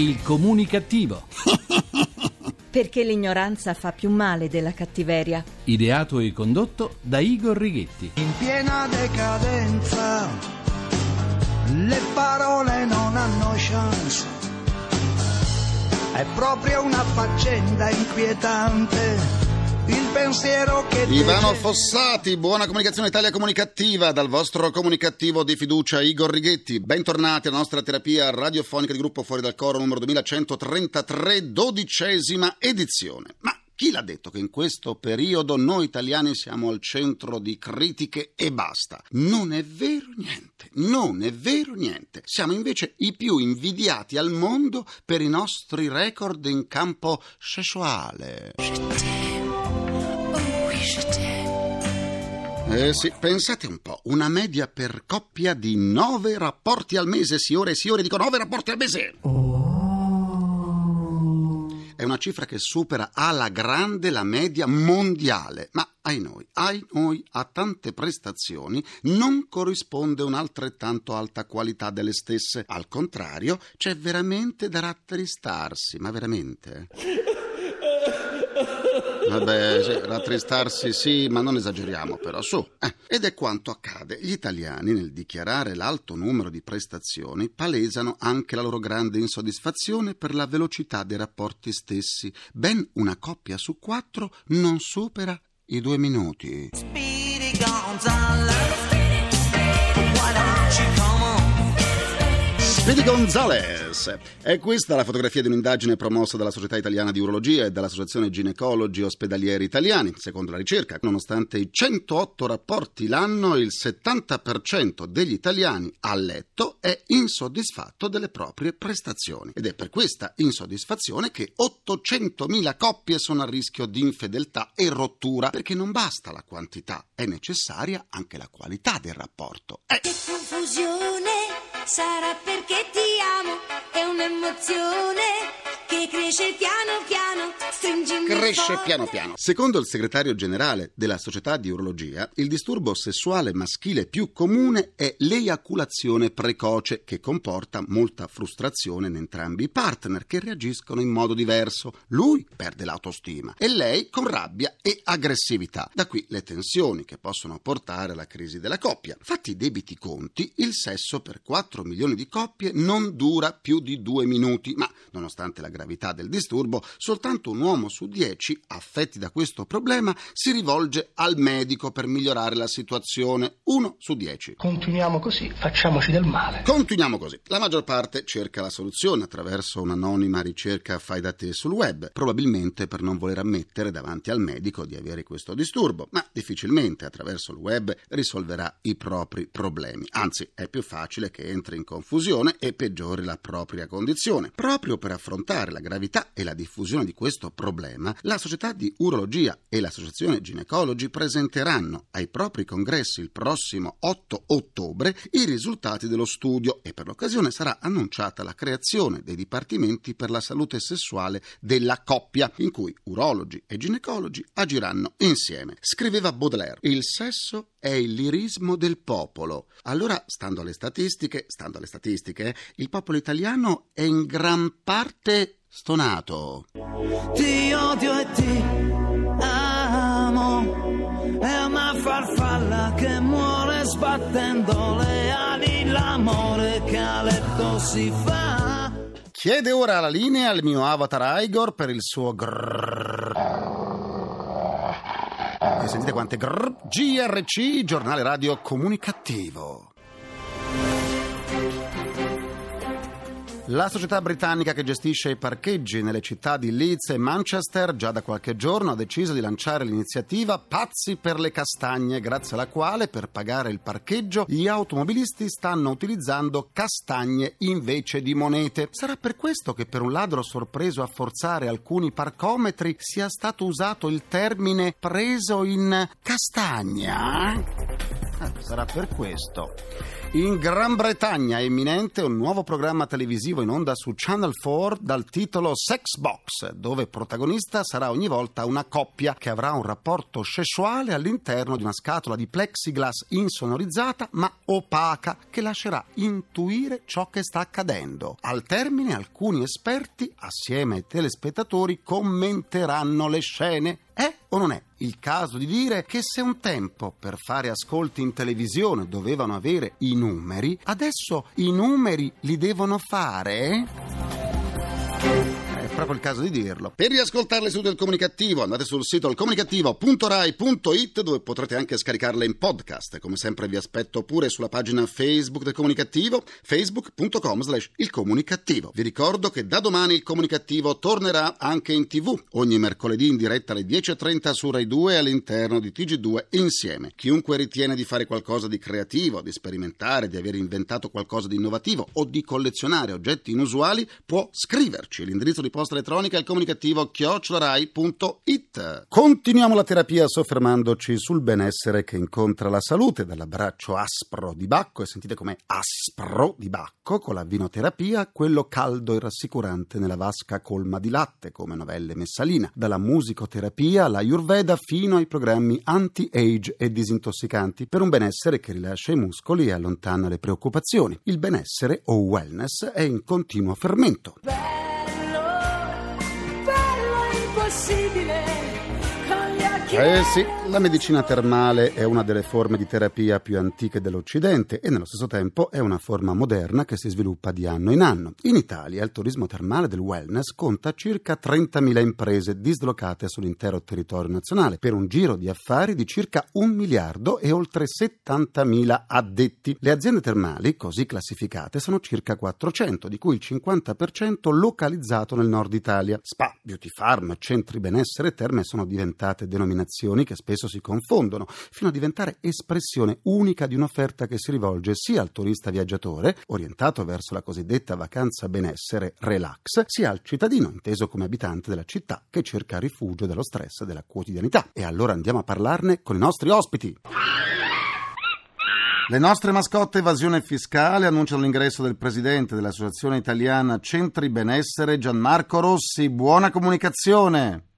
Il comunicativo. Perché l'ignoranza fa più male della cattiveria. Ideato e condotto da Igor Righetti. In piena decadenza, le parole non hanno chance. È proprio una faccenda inquietante. Il pensiero che Ivano Fossati, buona comunicazione Italia comunicativa dal vostro comunicativo di fiducia Igor Righetti. Bentornati alla nostra terapia radiofonica di gruppo Fuori dal Coro numero 2133, dodicesima edizione. Ma chi l'ha detto che in questo periodo noi italiani siamo al centro di critiche e basta? Non è vero niente, non è vero niente. Siamo invece i più invidiati al mondo per i nostri record in campo sessuale. Eh sì, pensate un po', una media per coppia di nove rapporti al mese, signore e signore, dico nove rapporti al mese! È una cifra che supera alla grande la media mondiale, ma ai noi, ai noi, a tante prestazioni non corrisponde un'altrettanto alta qualità delle stesse. Al contrario, c'è veramente da rattristarsi, ma veramente? Vabbè, sì, rattristarsi sì, ma non esageriamo però, su. Eh, ed è quanto accade. Gli italiani, nel dichiarare l'alto numero di prestazioni, palesano anche la loro grande insoddisfazione per la velocità dei rapporti stessi. Ben una coppia su quattro non supera i due minuti. Speedy Gonzales. Speedy Gonzales. È questa la fotografia di un'indagine promossa dalla Società Italiana di Urologia e dall'Associazione Ginecologi Ospedalieri Italiani. Secondo la ricerca, nonostante i 108 rapporti l'anno, il 70% degli italiani a letto è insoddisfatto delle proprie prestazioni. Ed è per questa insoddisfazione che 800.000 coppie sono a rischio di infedeltà e rottura, perché non basta la quantità, è necessaria anche la qualità del rapporto. Eh, Che confusione sarà perché ti amo, è un'emozione cresce piano piano, stringimi cresce forte. piano piano. Secondo il segretario generale della Società di Urologia, il disturbo sessuale maschile più comune è l'eiaculazione precoce, che comporta molta frustrazione in entrambi i partner che reagiscono in modo diverso. Lui perde l'autostima e lei con rabbia e aggressività. Da qui le tensioni che possono portare alla crisi della coppia. Fatti i debiti conti, il sesso per 4 milioni di coppie non dura più di due minuti, ma nonostante la gravità del disturbo, soltanto un uomo su dieci affetti da questo problema si rivolge al medico per migliorare la situazione. Uno su dieci. Continuiamo così, facciamoci del male. Continuiamo così. La maggior parte cerca la soluzione attraverso un'anonima ricerca fai da te sul web, probabilmente per non voler ammettere davanti al medico di avere questo disturbo, ma difficilmente attraverso il web risolverà i propri problemi. Anzi, è più facile che entri in confusione e peggiori la propria condizione. Proprio per affrontare la gravità e la diffusione di questo problema, la Società di Urologia e l'Associazione Ginecologi presenteranno ai propri congressi il prossimo 8 ottobre i risultati dello studio e per l'occasione sarà annunciata la creazione dei dipartimenti per la salute sessuale della coppia, in cui urologi e ginecologi agiranno insieme. Scriveva Baudelaire: Il sesso è il lirismo del popolo. Allora, stando alle statistiche, stando alle statistiche, eh, il popolo italiano è in gran parte stonato. Ti odio e ti amo. È una farfalla che muore sbattendo le ali. L'amore che a letto si fa. Chiede ora la linea al mio avatar Igor per il suo grrrr. E sentite quante grrrr. GRC, giornale radio comunicativo. La società britannica che gestisce i parcheggi nelle città di Leeds e Manchester già da qualche giorno ha deciso di lanciare l'iniziativa Pazzi per le castagne, grazie alla quale per pagare il parcheggio gli automobilisti stanno utilizzando castagne invece di monete. Sarà per questo che per un ladro sorpreso a forzare alcuni parcometri sia stato usato il termine preso in castagna? Sarà per questo. In Gran Bretagna è imminente un nuovo programma televisivo in onda su Channel 4 dal titolo Sex Box, dove protagonista sarà ogni volta una coppia che avrà un rapporto sessuale all'interno di una scatola di plexiglass insonorizzata ma opaca che lascerà intuire ciò che sta accadendo. Al termine alcuni esperti, assieme ai telespettatori, commenteranno le scene. È o non è il caso di dire che se un tempo per fare ascolti in televisione dovevano avere i numeri, adesso i numeri li devono fare? Proprio il caso di dirlo. Per riascoltare le sedute del comunicativo andate sul sito alcomunicativo.rai.it dove potrete anche scaricarle in podcast. Come sempre vi aspetto pure sulla pagina Facebook del comunicativo, facebook.com slash il comunicativo. Vi ricordo che da domani il comunicativo tornerà anche in tv, ogni mercoledì in diretta alle 10.30 su Rai 2 all'interno di TG2 insieme. Chiunque ritiene di fare qualcosa di creativo, di sperimentare, di aver inventato qualcosa di innovativo o di collezionare oggetti inusuali può scriverci. L'indirizzo di posta elettronica al comunicativo chiocciolarai.it. Continuiamo la terapia soffermandoci sul benessere che incontra la salute, dall'abbraccio aspro di Bacco, e sentite com'è aspro di Bacco, con la vinoterapia, quello caldo e rassicurante nella vasca colma di latte, come novelle Messalina, dalla musicoterapia alla Ayurveda fino ai programmi anti-age e disintossicanti, per un benessere che rilascia i muscoli e allontana le preoccupazioni. Il benessere o wellness è in continuo fermento. Possibile con gli occhi Eh sì, la medicina termale è una delle forme di terapia più antiche dell'Occidente e nello stesso tempo è una forma moderna che si sviluppa di anno in anno. In Italia il turismo termale del wellness conta circa 30.000 imprese dislocate sull'intero territorio nazionale per un giro di affari di circa un miliardo e oltre 70.000 addetti. Le aziende termali, così classificate, sono circa 400, di cui il 50% localizzato nel nord Italia. Spa, beauty farm, centri benessere e terme sono diventate denominazioni che spesso si confondono, fino a diventare espressione unica di un'offerta che si rivolge sia al turista viaggiatore, orientato verso la cosiddetta vacanza benessere relax, sia al cittadino, inteso come abitante della città, che cerca rifugio dallo stress della quotidianità. E allora andiamo a parlarne con i nostri ospiti. Le nostre mascotte evasione fiscale annunciano l'ingresso del presidente dell'Associazione Italiana Centri Benessere Gianmarco Rossi. Buona comunicazione!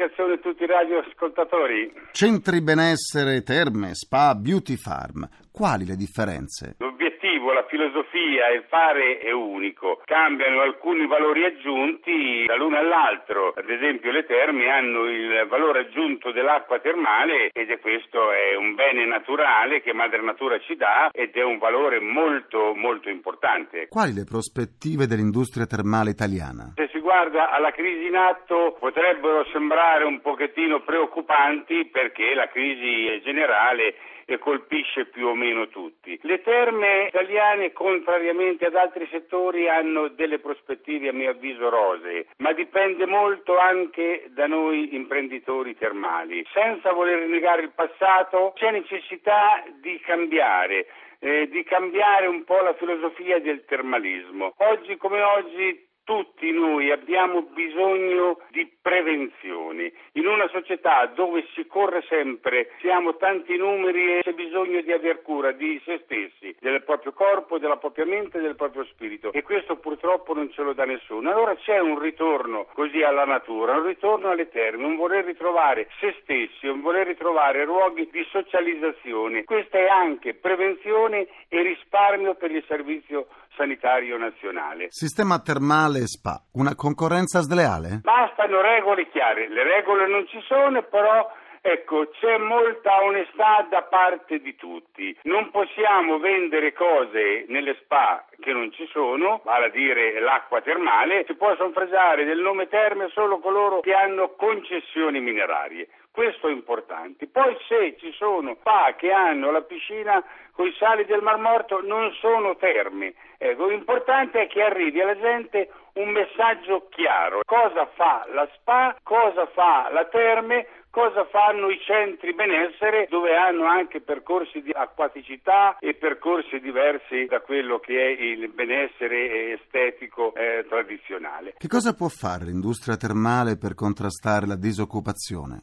Comunicazione a tutti i radioascoltatori. Centri benessere, terme, spa, beauty farm. Quali le differenze? L'obiettivo, la filosofia, il fare è unico. Cambiano alcuni valori aggiunti dall'uno all'altro. Ad esempio le terme hanno il valore aggiunto dell'acqua termale ed è questo è un bene naturale che Madre Natura ci dà ed è un valore molto molto importante. Quali le prospettive dell'industria termale italiana? Se si guarda alla crisi in atto potrebbero sembrare un pochettino preoccupanti perché la crisi generale e colpisce più o meno tutti. Le terme italiane, contrariamente ad altri settori, hanno delle prospettive a mio avviso rosee, ma dipende molto anche da noi imprenditori termali. Senza voler negare il passato, c'è necessità di cambiare. Eh, di cambiare un po' la filosofia del termalismo. Oggi come oggi tutti noi abbiamo bisogno di prevenzione. In una società dove si corre sempre, siamo tanti numeri e c'è bisogno di aver cura di se stessi, del proprio corpo, della propria mente e del proprio spirito. E questo purtroppo non ce lo dà nessuno. Allora c'è un ritorno così alla natura, un ritorno alle terme, un voler ritrovare se stessi, un voler ritrovare luoghi di socializzazione. Questa è anche prevenzione e risparmio per il servizio sanitario nazionale. Sistema termale e spa, una concorrenza sleale? Bastano regole chiare, le regole non ci sono, però Ecco, c'è molta onestà da parte di tutti. Non possiamo vendere cose nelle spa che non ci sono, vale a dire l'acqua termale, si possono fregare del nome terme solo coloro che hanno concessioni minerarie. Questo è importante. Poi se ci sono spa che hanno la piscina con i sali del Mar Morto non sono terme. Ecco, l'importante è che arrivi alla gente un messaggio chiaro. Cosa fa la spa, cosa fa la terme, cosa fanno i centri benessere dove hanno anche percorsi di acquaticità e percorsi diversi da quello che è il benessere estetico eh, tradizionale. Che cosa può fare l'industria termale per contrastare la disoccupazione?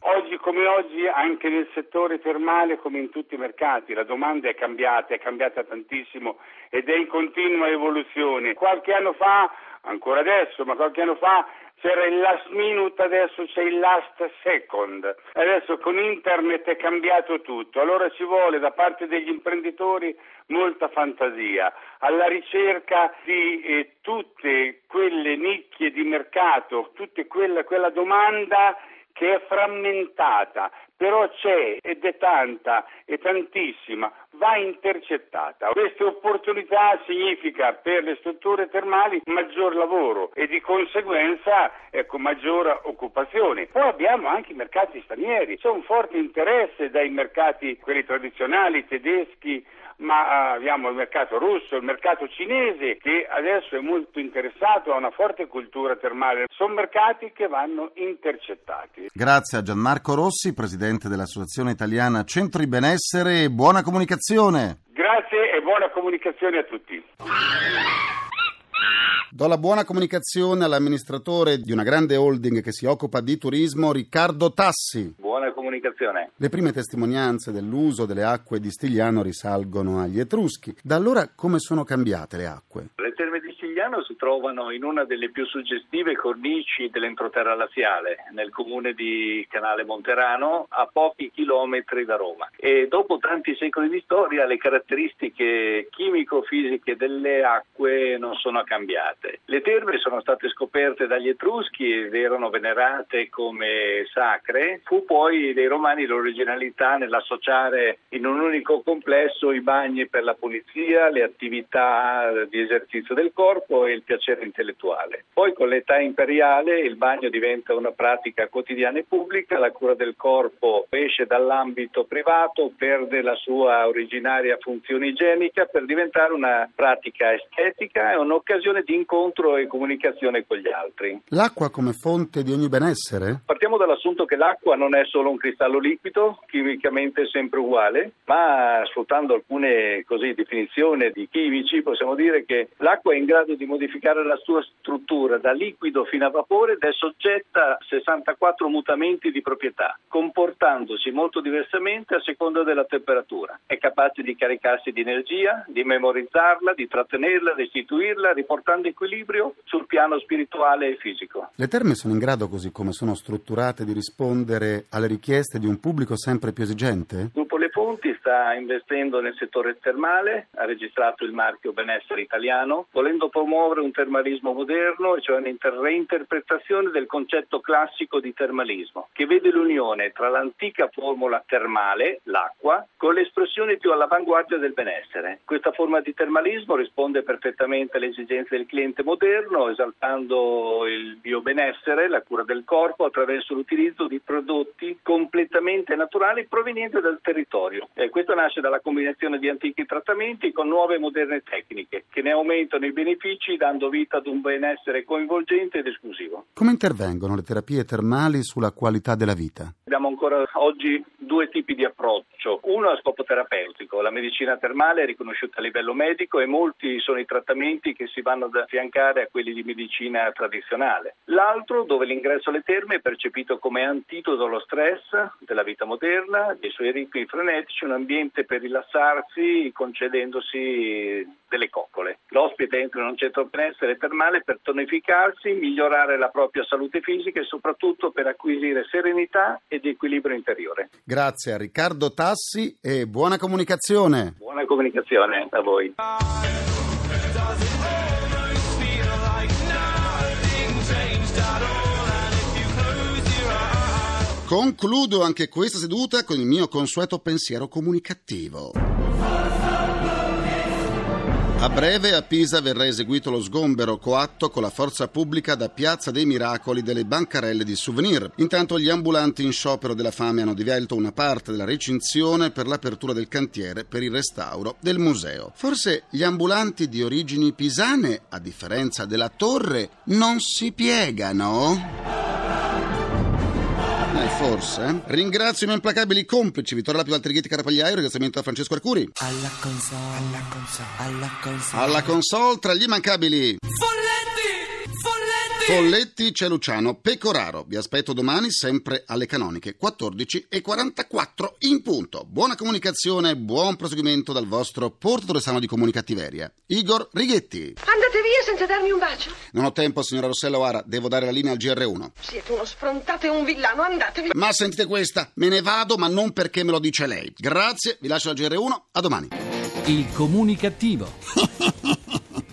Come oggi anche nel settore termale come in tutti i mercati la domanda è cambiata, è cambiata tantissimo ed è in continua evoluzione. Qualche anno fa, ancora adesso, ma qualche anno fa c'era il last minute, adesso c'è il last second. Adesso con internet è cambiato tutto, allora ci vuole da parte degli imprenditori molta fantasia, alla ricerca di eh, tutte quelle nicchie di mercato, tutta quella, quella domanda che è frammentata, però c'è ed è tanta e tantissima, va intercettata. Queste opportunità significa per le strutture termali maggior lavoro e di conseguenza ecco, maggior occupazione. Poi abbiamo anche i mercati stranieri, c'è un forte interesse dai mercati quelli tradizionali tedeschi ma abbiamo il mercato russo, il mercato cinese che adesso è molto interessato a una forte cultura termale. Sono mercati che vanno intercettati. Grazie a Gianmarco Rossi, presidente dell'Associazione Italiana Centri Benessere e buona comunicazione. Grazie e buona comunicazione a tutti. Do la buona comunicazione all'amministratore di una grande holding che si occupa di turismo, Riccardo Tassi. Buona comunicazione. Le prime testimonianze dell'uso delle acque di Stigliano risalgono agli Etruschi. Da allora come sono cambiate le acque? Le terme di Stigliano si trovano in una delle più suggestive cornici dell'entroterra laziale, nel comune di Canale Monterano, a pochi chilometri da Roma. E dopo tanti secoli di storia le caratteristiche chimico-fisiche delle acque non sono cambiate. Le terme sono state scoperte dagli Etruschi ed erano venerate come sacre. Fu poi dei romani l'originalità nell'associare in un unico complesso i bagni per la pulizia, le attività di esercizio del corpo e il piacere intellettuale. Poi con l'età imperiale il bagno diventa una pratica quotidiana e pubblica, la cura del corpo esce dall'ambito privato, perde la sua originaria funzione igienica per diventare una pratica estetica e un'occasione di incontro e comunicazione con gli altri. L'acqua come fonte di ogni benessere? Partiamo dall'assunto che l'acqua non è solo un cristallo liquido, chimicamente sempre uguale, ma sfruttando alcune così, definizioni di chimici possiamo dire che l'acqua è in grado di modificare la sua struttura da liquido fino a vapore ed è soggetta a 64 mutamenti di proprietà, comportandosi molto diversamente a seconda della temperatura. È capace di caricarsi di energia, di memorizzarla, di trattenerla, restituirla, riportando equilibrio sul piano spirituale e fisico. Le terme sono in grado, così come sono strutturate, di rispondere alle richieste di un pubblico sempre più esigente? Gruppo Le Fonti sta investendo nel settore termale, ha registrato il marchio Benessere Italiano, volendo promuovere un termalismo moderno, cioè una reinterpretazione del concetto classico di termalismo, che vede l'unione tra l'antica formula termale, l'acqua, con l'espressione più all'avanguardia del benessere. Questa forma di termalismo risponde perfettamente alle esigenze del cliente moderno, esaltando il biobenessere, la cura del corpo, attraverso l'utilizzo di prodotti completamente naturali provenienti dal territorio. Eh, questo nasce dalla combinazione di antichi trattamenti con nuove e moderne tecniche, che ne aumentano i benefici dando vita ad un benessere coinvolgente ed esclusivo. Come intervengono le terapie termali sulla qualità della vita? Abbiamo ancora oggi due tipi di approccio. Uno a scopo terapeutico, la medicina termale è riconosciuta a livello medico e molti sono i trattamenti che si vanno ad affiancare a quelli di medicina tradizionale. L'altro dove l'ingresso alle terme è percepito come antidoto allo stress della vita moderna, dei suoi ritmi frenetici, un ambiente per rilassarsi concedendosi delle coccole. L'ospite entra in un centro benessere termale per tonificarsi, migliorare la propria salute fisica e soprattutto per acquisire serenità ed equilibrio interiore. Grazie a Riccardo Tassi e buona comunicazione. Buona comunicazione a voi. Concludo anche questa seduta con il mio consueto pensiero comunicativo. A breve a Pisa verrà eseguito lo sgombero coatto con la forza pubblica da Piazza dei Miracoli delle bancarelle di souvenir. Intanto gli ambulanti in sciopero della fame hanno divelto una parte della recinzione per l'apertura del cantiere per il restauro del museo. Forse gli ambulanti di origini pisane, a differenza della torre, non si piegano? Eh, forse. Ringrazio i miei implacabili complici, Vittorio Lapio Altrighetti Carapagliaio, ringraziamento a Francesco Arcuri. Alla console, alla console, alla console. Alla console tra gli immancabili. Folletti! Folletti! C'è Luciano Pecoraro. Vi aspetto domani sempre alle canoniche 14 e 44 in punto. Buona comunicazione, buon proseguimento dal vostro portatore sano di comunicattiveria, Igor Righetti. Andate via senza darmi un bacio. Non ho tempo, signora Rossella O'Hara, devo dare la linea al GR1. Siete uno sfrontato e un villano, andatevi. Ma sentite questa, me ne vado, ma non perché me lo dice lei. Grazie, vi lascio al GR1, a domani. Il comunicativo.